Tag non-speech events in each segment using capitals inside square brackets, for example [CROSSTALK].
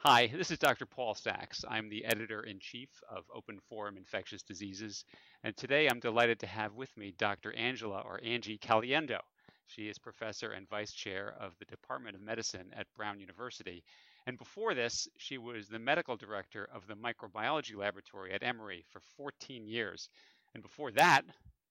Hi, this is Dr. Paul Sax. I'm the editor in chief of Open Forum Infectious Diseases, and today I'm delighted to have with me Dr. Angela or Angie Caliendo. She is professor and vice chair of the Department of Medicine at Brown University. And before this, she was the medical director of the microbiology laboratory at Emory for 14 years. And before that,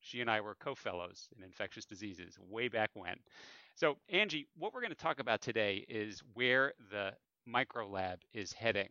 she and I were co fellows in infectious diseases way back when. So, Angie, what we're going to talk about today is where the microlab is heading.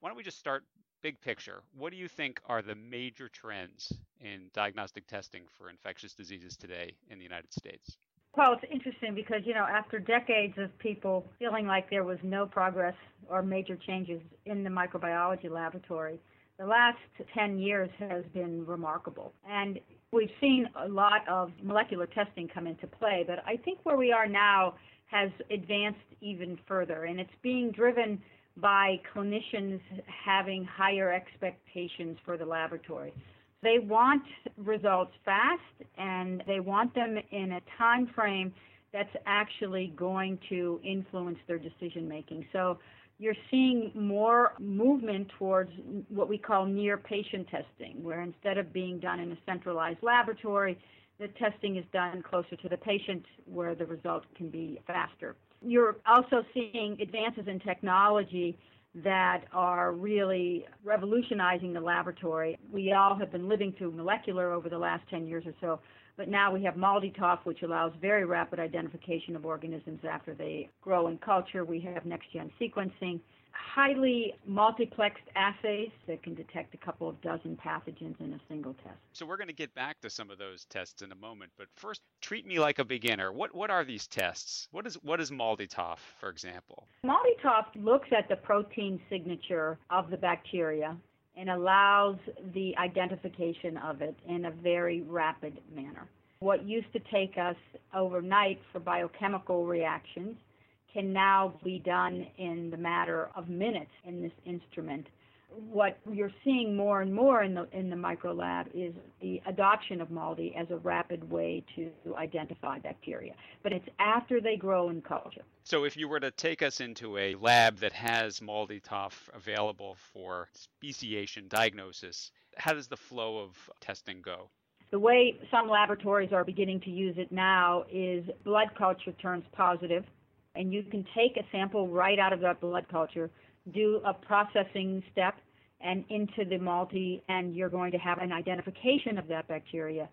Why don't we just start big picture? What do you think are the major trends in diagnostic testing for infectious diseases today in the United States? Well, it's interesting because, you know, after decades of people feeling like there was no progress or major changes in the microbiology laboratory, the last 10 years has been remarkable. And we've seen a lot of molecular testing come into play, but I think where we are now has advanced even further, and it's being driven by clinicians having higher expectations for the laboratory. They want results fast and they want them in a time frame that's actually going to influence their decision making. So you're seeing more movement towards what we call near patient testing, where instead of being done in a centralized laboratory, the testing is done closer to the patient where the result can be faster. You're also seeing advances in technology that are really revolutionizing the laboratory. We all have been living through molecular over the last 10 years or so, but now we have MALDI-TOF, which allows very rapid identification of organisms after they grow in culture. We have next-gen sequencing highly multiplexed assays that can detect a couple of dozen pathogens in a single test. So we're going to get back to some of those tests in a moment, but first treat me like a beginner. What what are these tests? What is what is MALDI-TOF, for example? MALDI-TOF looks at the protein signature of the bacteria and allows the identification of it in a very rapid manner. What used to take us overnight for biochemical reactions can now be done in the matter of minutes in this instrument. What you're seeing more and more in the in the microlab is the adoption of MALDI as a rapid way to identify bacteria. But it's after they grow in culture. So if you were to take us into a lab that has MALDI-TOF available for speciation diagnosis, how does the flow of testing go? The way some laboratories are beginning to use it now is blood culture turns positive and you can take a sample right out of that blood culture, do a processing step, and into the MALDI, and you're going to have an identification of that bacteria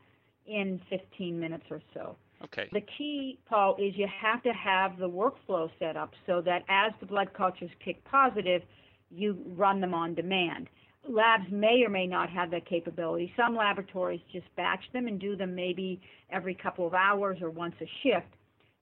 in 15 minutes or so. Okay. The key, Paul, is you have to have the workflow set up so that as the blood cultures kick positive, you run them on demand. Labs may or may not have that capability. Some laboratories just batch them and do them maybe every couple of hours or once a shift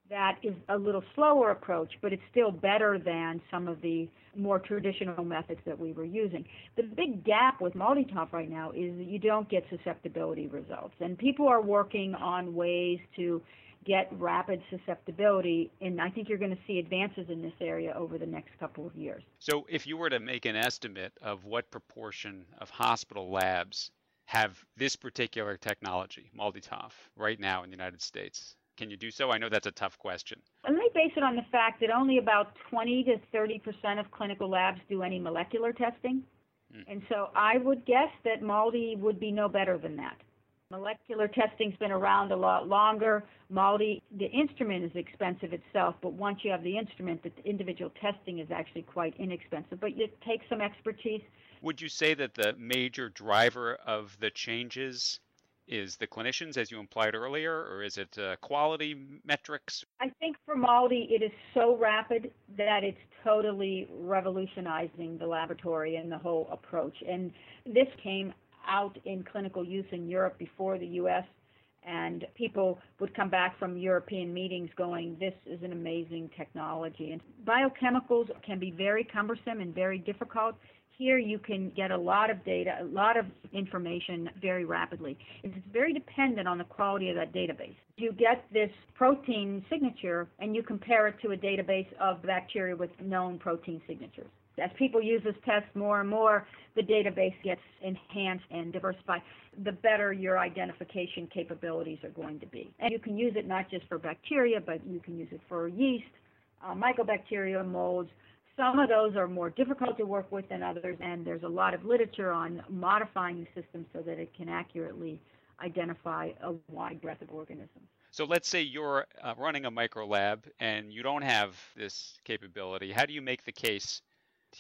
that is a little slower approach, but it's still better than some of the more traditional methods that we were using. The big gap with MALDI-TOF right now is that you don't get susceptibility results, and people are working on ways to get rapid susceptibility, and I think you're going to see advances in this area over the next couple of years. So, if you were to make an estimate of what proportion of hospital labs have this particular technology, MALDI-TOF, right now in the United States, can you do so? I know that's a tough question. Let me base it on the fact that only about 20 to 30 percent of clinical labs do any molecular testing. Mm. And so I would guess that MALDI would be no better than that. Molecular testing's been around a lot longer. MALDI, the instrument is expensive itself, but once you have the instrument, the individual testing is actually quite inexpensive. But it takes some expertise. Would you say that the major driver of the changes is the clinicians, as you implied earlier, or is it uh, quality metrics? I think for MALDI, it is so rapid that it's totally revolutionizing the laboratory and the whole approach. And this came out in clinical use in Europe before the U.S. And people would come back from European meetings going, This is an amazing technology. And biochemicals can be very cumbersome and very difficult. Here you can get a lot of data, a lot of information very rapidly. It's very dependent on the quality of that database. You get this protein signature and you compare it to a database of bacteria with known protein signatures. As people use this test more and more, the database gets enhanced and diversified. The better your identification capabilities are going to be. And you can use it not just for bacteria, but you can use it for yeast, uh, mycobacteria, molds, Some of those are more difficult to work with than others, and there's a lot of literature on modifying the system so that it can accurately identify a wide breadth of organisms. So let's say you're uh, running a micro lab and you don't have this capability. How do you make the case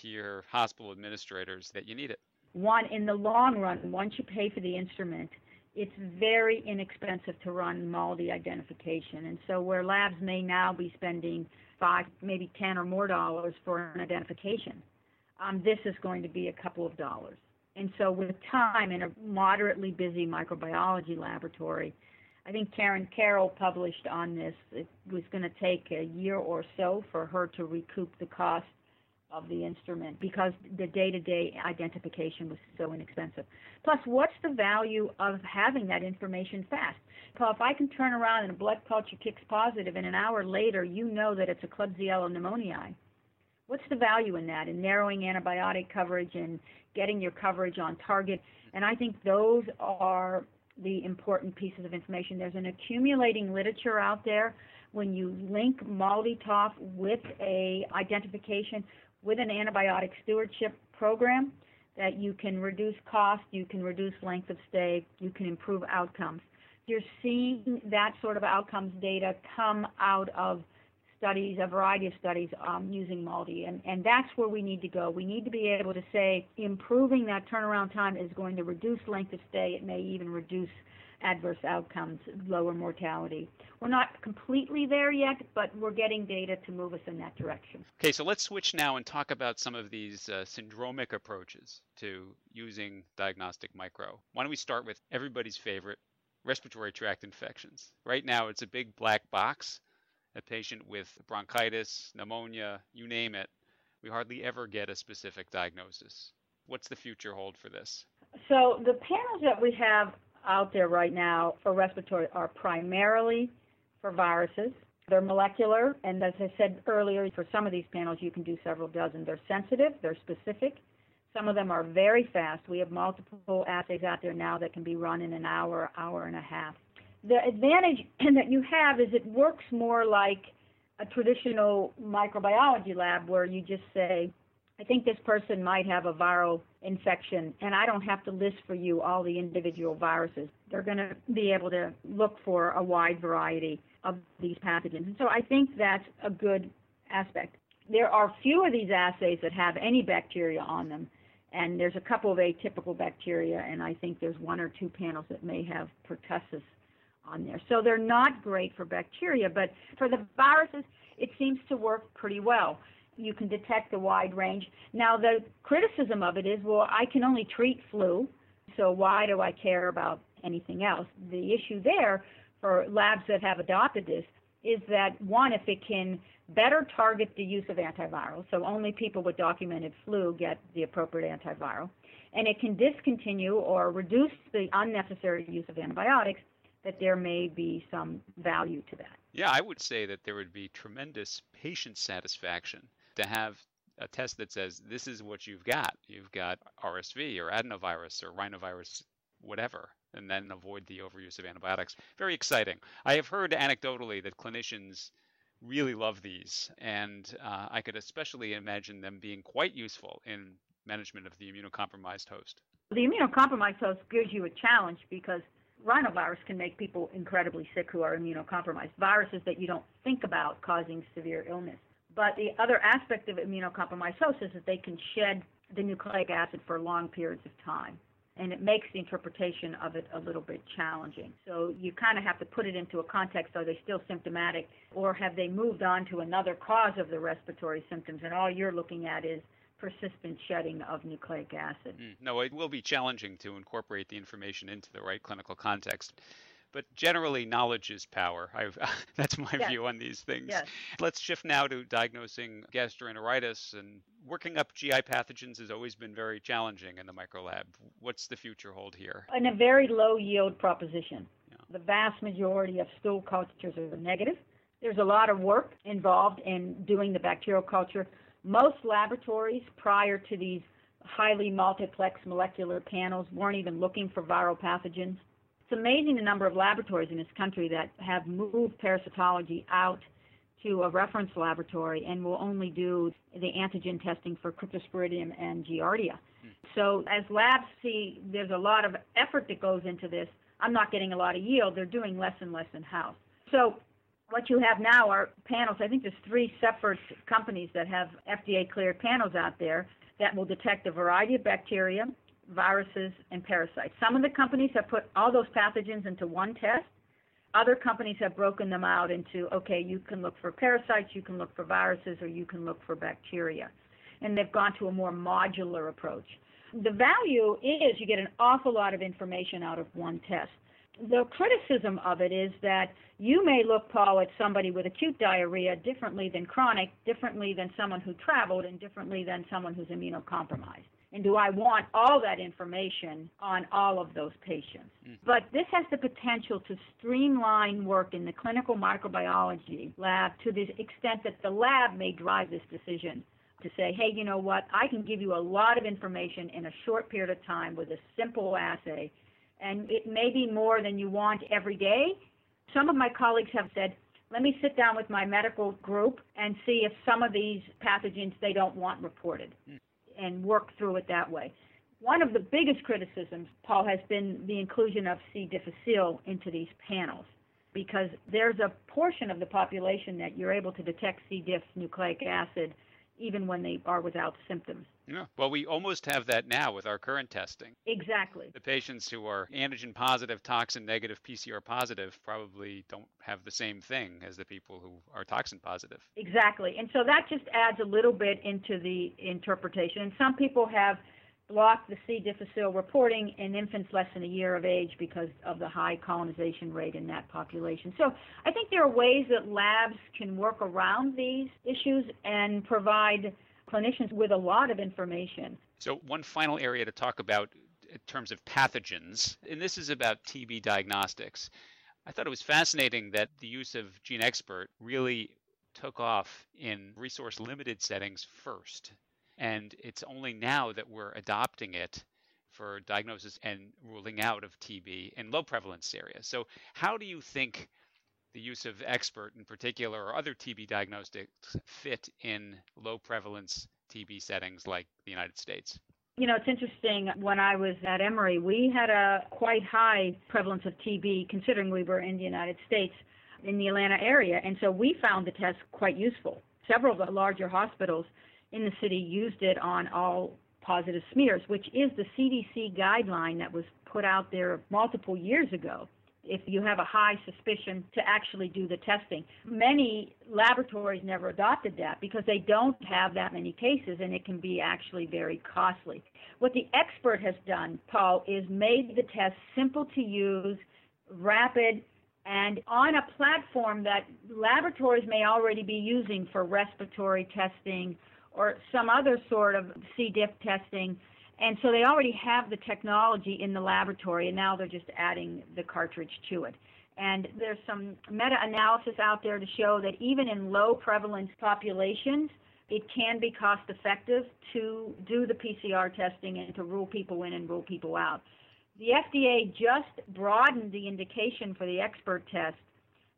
to your hospital administrators that you need it? One, in the long run, once you pay for the instrument, it's very inexpensive to run MALDI identification. And so where labs may now be spending five, maybe 10 or more dollars for an identification, um, this is going to be a couple of dollars. And so with time in a moderately busy microbiology laboratory, I think Karen Carroll published on this. It was going to take a year or so for her to recoup the cost of the instrument because the day-to-day identification was so inexpensive. Plus, what's the value of having that information fast? So if I can turn around and a blood culture kicks positive and an hour later you know that it's a Klebsiella pneumoniae, what's the value in that? In narrowing antibiotic coverage and getting your coverage on target? And I think those are the important pieces of information. There's an accumulating literature out there when you link MALDI-TOF with a identification with an antibiotic stewardship program that you can reduce cost, you can reduce length of stay, you can improve outcomes. You're seeing that sort of outcomes data come out of studies, a variety of studies um, using MALDI, and, and that's where we need to go. We need to be able to say improving that turnaround time is going to reduce length of stay. It may even reduce adverse outcomes, lower mortality. We're not completely there yet, but we're getting data to move us in that direction. Okay, so let's switch now and talk about some of these uh, syndromic approaches to using diagnostic micro. Why don't we start with everybody's favorite respiratory tract infections? Right now, it's a big black box. A patient with bronchitis, pneumonia, you name it, we hardly ever get a specific diagnosis. What's the future hold for this? So the panels that we have out there right now for respiratory are primarily for viruses. They're molecular, and as I said earlier, for some of these panels, you can do several dozen. They're sensitive, they're specific. Some of them are very fast. We have multiple assays out there now that can be run in an hour, hour and a half. The advantage [CLEARS THROAT] that you have is it works more like a traditional microbiology lab where you just say, I think this person might have a viral infection, and I don't have to list for you all the individual viruses. They're going to be able to look for a wide variety of these pathogens. And so I think that's a good aspect. There are few of these assays that have any bacteria on them, and there's a couple of atypical bacteria, and I think there's one or two panels that may have pertussis on there. So they're not great for bacteria, but for the viruses, it seems to work pretty well you can detect a wide range. Now, the criticism of it is, well, I can only treat flu, so why do I care about anything else? The issue there for labs that have adopted this is that one, if it can better target the use of antivirals, so only people with documented flu get the appropriate antiviral, and it can discontinue or reduce the unnecessary use of antibiotics, that there may be some value to that. Yeah, I would say that there would be tremendous patient satisfaction to have a test that says this is what you've got. You've got RSV or adenovirus or rhinovirus, whatever, and then avoid the overuse of antibiotics. Very exciting. I have heard anecdotally that clinicians really love these, and uh, I could especially imagine them being quite useful in management of the immunocompromised host. The immunocompromised host gives you a challenge because rhinovirus can make people incredibly sick who are immunocompromised. Viruses that you don't think about causing severe illness. But the other aspect of immunocompromised hosts is that they can shed the nucleic acid for long periods of time. And it makes the interpretation of it a little bit challenging. So you kind of have to put it into a context. Are they still symptomatic or have they moved on to another cause of the respiratory symptoms? And all you're looking at is persistent shedding of nucleic acid. Mm, no, it will be challenging to incorporate the information into the right clinical context but generally knowledge is power. [LAUGHS] [LAUGHS] that's my yes. view on these things. Yes. Let's shift now to diagnosing gastroenteritis and working up GI pathogens has always been very challenging in the microlab. What's the future hold here? In a very low yield proposition. Yeah. The vast majority of stool cultures are negative. There's a lot of work involved in doing the bacterial culture. Most laboratories prior to these highly multiplex molecular panels weren't even looking for viral pathogens. It's amazing the number of laboratories in this country that have moved parasitology out to a reference laboratory and will only do the antigen testing for cryptosporidium and giardia. Hmm. So as labs see there's a lot of effort that goes into this, I'm not getting a lot of yield. They're doing less and less in house. So what you have now are panels. I think there's three separate companies that have FDA cleared panels out there that will detect a variety of bacteria, viruses, and parasites. Some of the companies have put all those pathogens into one test. Other companies have broken them out into, okay, you can look for parasites, you can look for viruses, or you can look for bacteria. And they've gone to a more modular approach. The value is you get an awful lot of information out of one test the criticism of it is that you may look, Paul, at somebody with acute diarrhea differently than chronic, differently than someone who traveled, and differently than someone who's immunocompromised. And do I want all that information on all of those patients? Mm. But this has the potential to streamline work in the clinical microbiology lab to the extent that the lab may drive this decision to say, hey, you know what, I can give you a lot of information in a short period of time with a simple assay and it may be more than you want every day. Some of my colleagues have said, let me sit down with my medical group and see if some of these pathogens they don't want reported mm. And work through it that way. One of the biggest criticisms, Paul, has been the inclusion of C. difficile into these panels because there's a portion of the population that you're able to detect C. diff nucleic acid even when they are without symptoms. Yeah. Well, we almost have that now with our current testing. Exactly. The patients who are antigen positive, toxin negative, PCR positive probably don't have the same thing as the people who are toxin positive. Exactly. And so that just adds a little bit into the interpretation. And some people have block the C. difficile reporting in infants less than a year of age because of the high colonization rate in that population. So I think there are ways that labs can work around these issues and provide clinicians with a lot of information. So one final area to talk about in terms of pathogens, and this is about TB diagnostics. I thought it was fascinating that the use of GeneXpert really took off in resource limited settings first. And it's only now that we're adopting it for diagnosis and ruling out of TB in low prevalence areas. So, how do you think the use of Xpert in particular or other TB diagnostics fit in low prevalence TB settings like the United States? You know, it's interesting. When I was at Emory, we had a quite high prevalence of TB considering we were in the United States in the Atlanta area. And so we found the test quite useful. Several of the larger hospitals in the city used it on all positive smears, which is the CDC guideline that was put out there multiple years ago. If you have a high suspicion to actually do the testing, many laboratories never adopted that because they don't have that many cases and it can be actually very costly. What the Xpert has done, Paul, is made the test simple to use, rapid, and on a platform that laboratories may already be using for respiratory testing or some other sort of C. diff testing. And so they already have the technology in the laboratory, and now they're just adding the cartridge to it. And there's some meta analysis out there to show that even in low prevalence populations, it can be cost effective to do the PCR testing and to rule people in and rule people out. The FDA just broadened the indication for the Xpert test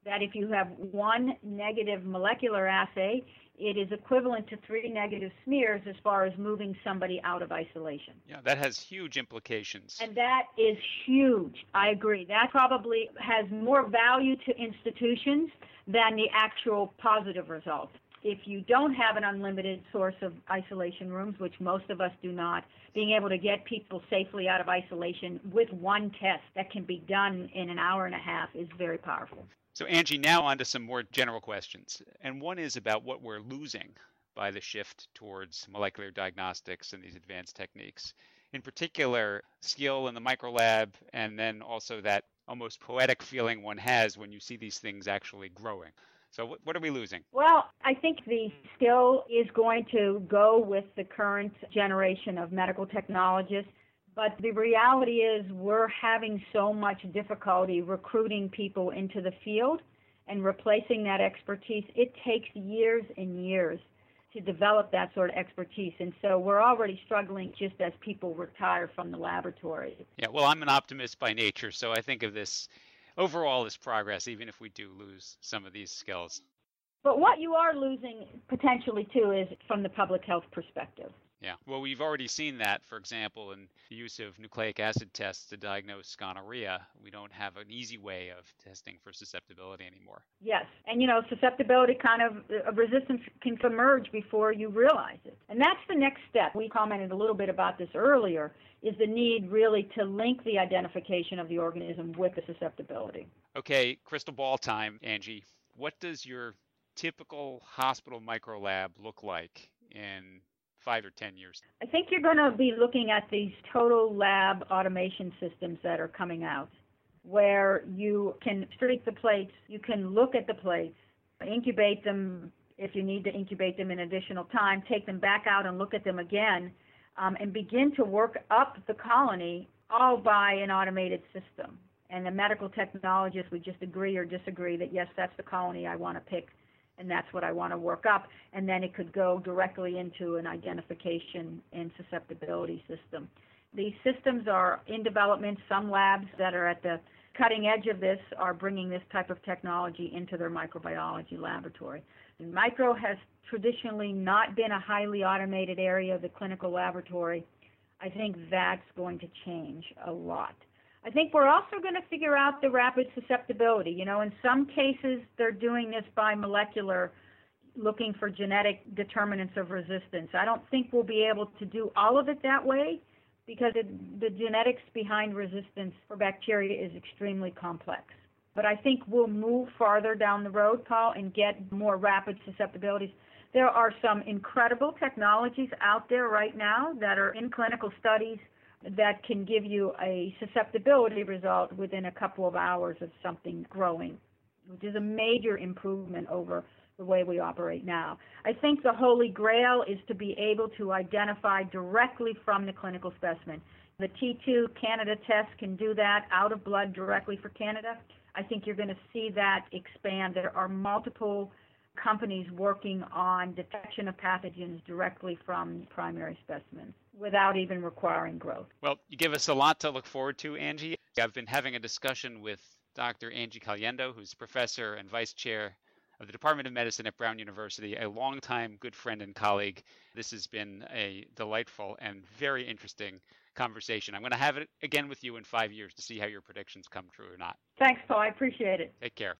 that if you have one negative molecular assay, it is equivalent to three negative smears as far as moving somebody out of isolation. Yeah, that has huge implications. And that is huge. I agree. That probably has more value to institutions than the actual positive result. If you don't have an unlimited source of isolation rooms, which most of us do not, being able to get people safely out of isolation with one test that can be done in an hour and a half is very powerful. So, Angie, now on to some more general questions. And one is about what we're losing by the shift towards molecular diagnostics and these advanced techniques. In particular, skill in the microlab, and then also that almost poetic feeling one has when you see these things actually growing. So, what are we losing? Well, I think the skill is going to go with the current generation of medical technologists. But the reality is, we're having so much difficulty recruiting people into the field and replacing that expertise. It takes years and years to develop that sort of expertise. And so we're already struggling just as people retire from the laboratory. Yeah, well, I'm an optimist by nature, so I think of this overall as progress, even if we do lose some of these skills. But what you are losing potentially too is from the public health perspective. Yeah, well, we've already seen that, for example, in the use of nucleic acid tests to diagnose gonorrhea. We don't have an easy way of testing for susceptibility anymore. Yes, and you know, susceptibility kind of uh, resistance can emerge before you realize it. And that's the next step. We commented a little bit about this earlier, is the need really to link the identification of the organism with the susceptibility. Okay, crystal ball time, Angie. What does your typical hospital microlab look like in five or 10 years? I think you're going to be looking at these total lab automation systems that are coming out where you can streak the plates, you can look at the plates, incubate them if you need to incubate them in additional time, take them back out and look at them again, um, and begin to work up the colony all by an automated system. And the medical technologists would just agree or disagree that yes, that's the colony I want to pick and that's what I want to work up. And then it could go directly into an identification and susceptibility system. These systems are in development. Some labs that are at the cutting edge of this are bringing this type of technology into their microbiology laboratory. And micro has traditionally not been a highly automated area of the clinical laboratory. I think that's going to change a lot. I think we're also going to figure out the rapid susceptibility. You know, in some cases, they're doing this by molecular, looking for genetic determinants of resistance. I don't think we'll be able to do all of it that way because it, the genetics behind resistance for bacteria is extremely complex. But I think we'll move farther down the road, Paul, and get more rapid susceptibilities. There are some incredible technologies out there right now that are in clinical studies that can give you a susceptibility result within a couple of hours of something growing, which is a major improvement over the way we operate now. I think the holy grail is to be able to identify directly from the clinical specimen. The T2 Candida test can do that out of blood directly for Candida. I think you're going to see that expand. There are multiple companies working on detection of pathogens directly from primary specimens without even requiring growth. Well, you give us a lot to look forward to, Angie. I've been having a discussion with Dr. Angie Caliendo, who's professor and vice chair of the Department of Medicine at Brown University, a longtime good friend and colleague. This has been a delightful and very interesting conversation. I'm going to have it again with you in five years to see how your predictions come true or not. Thanks, Paul. I appreciate it. Take care.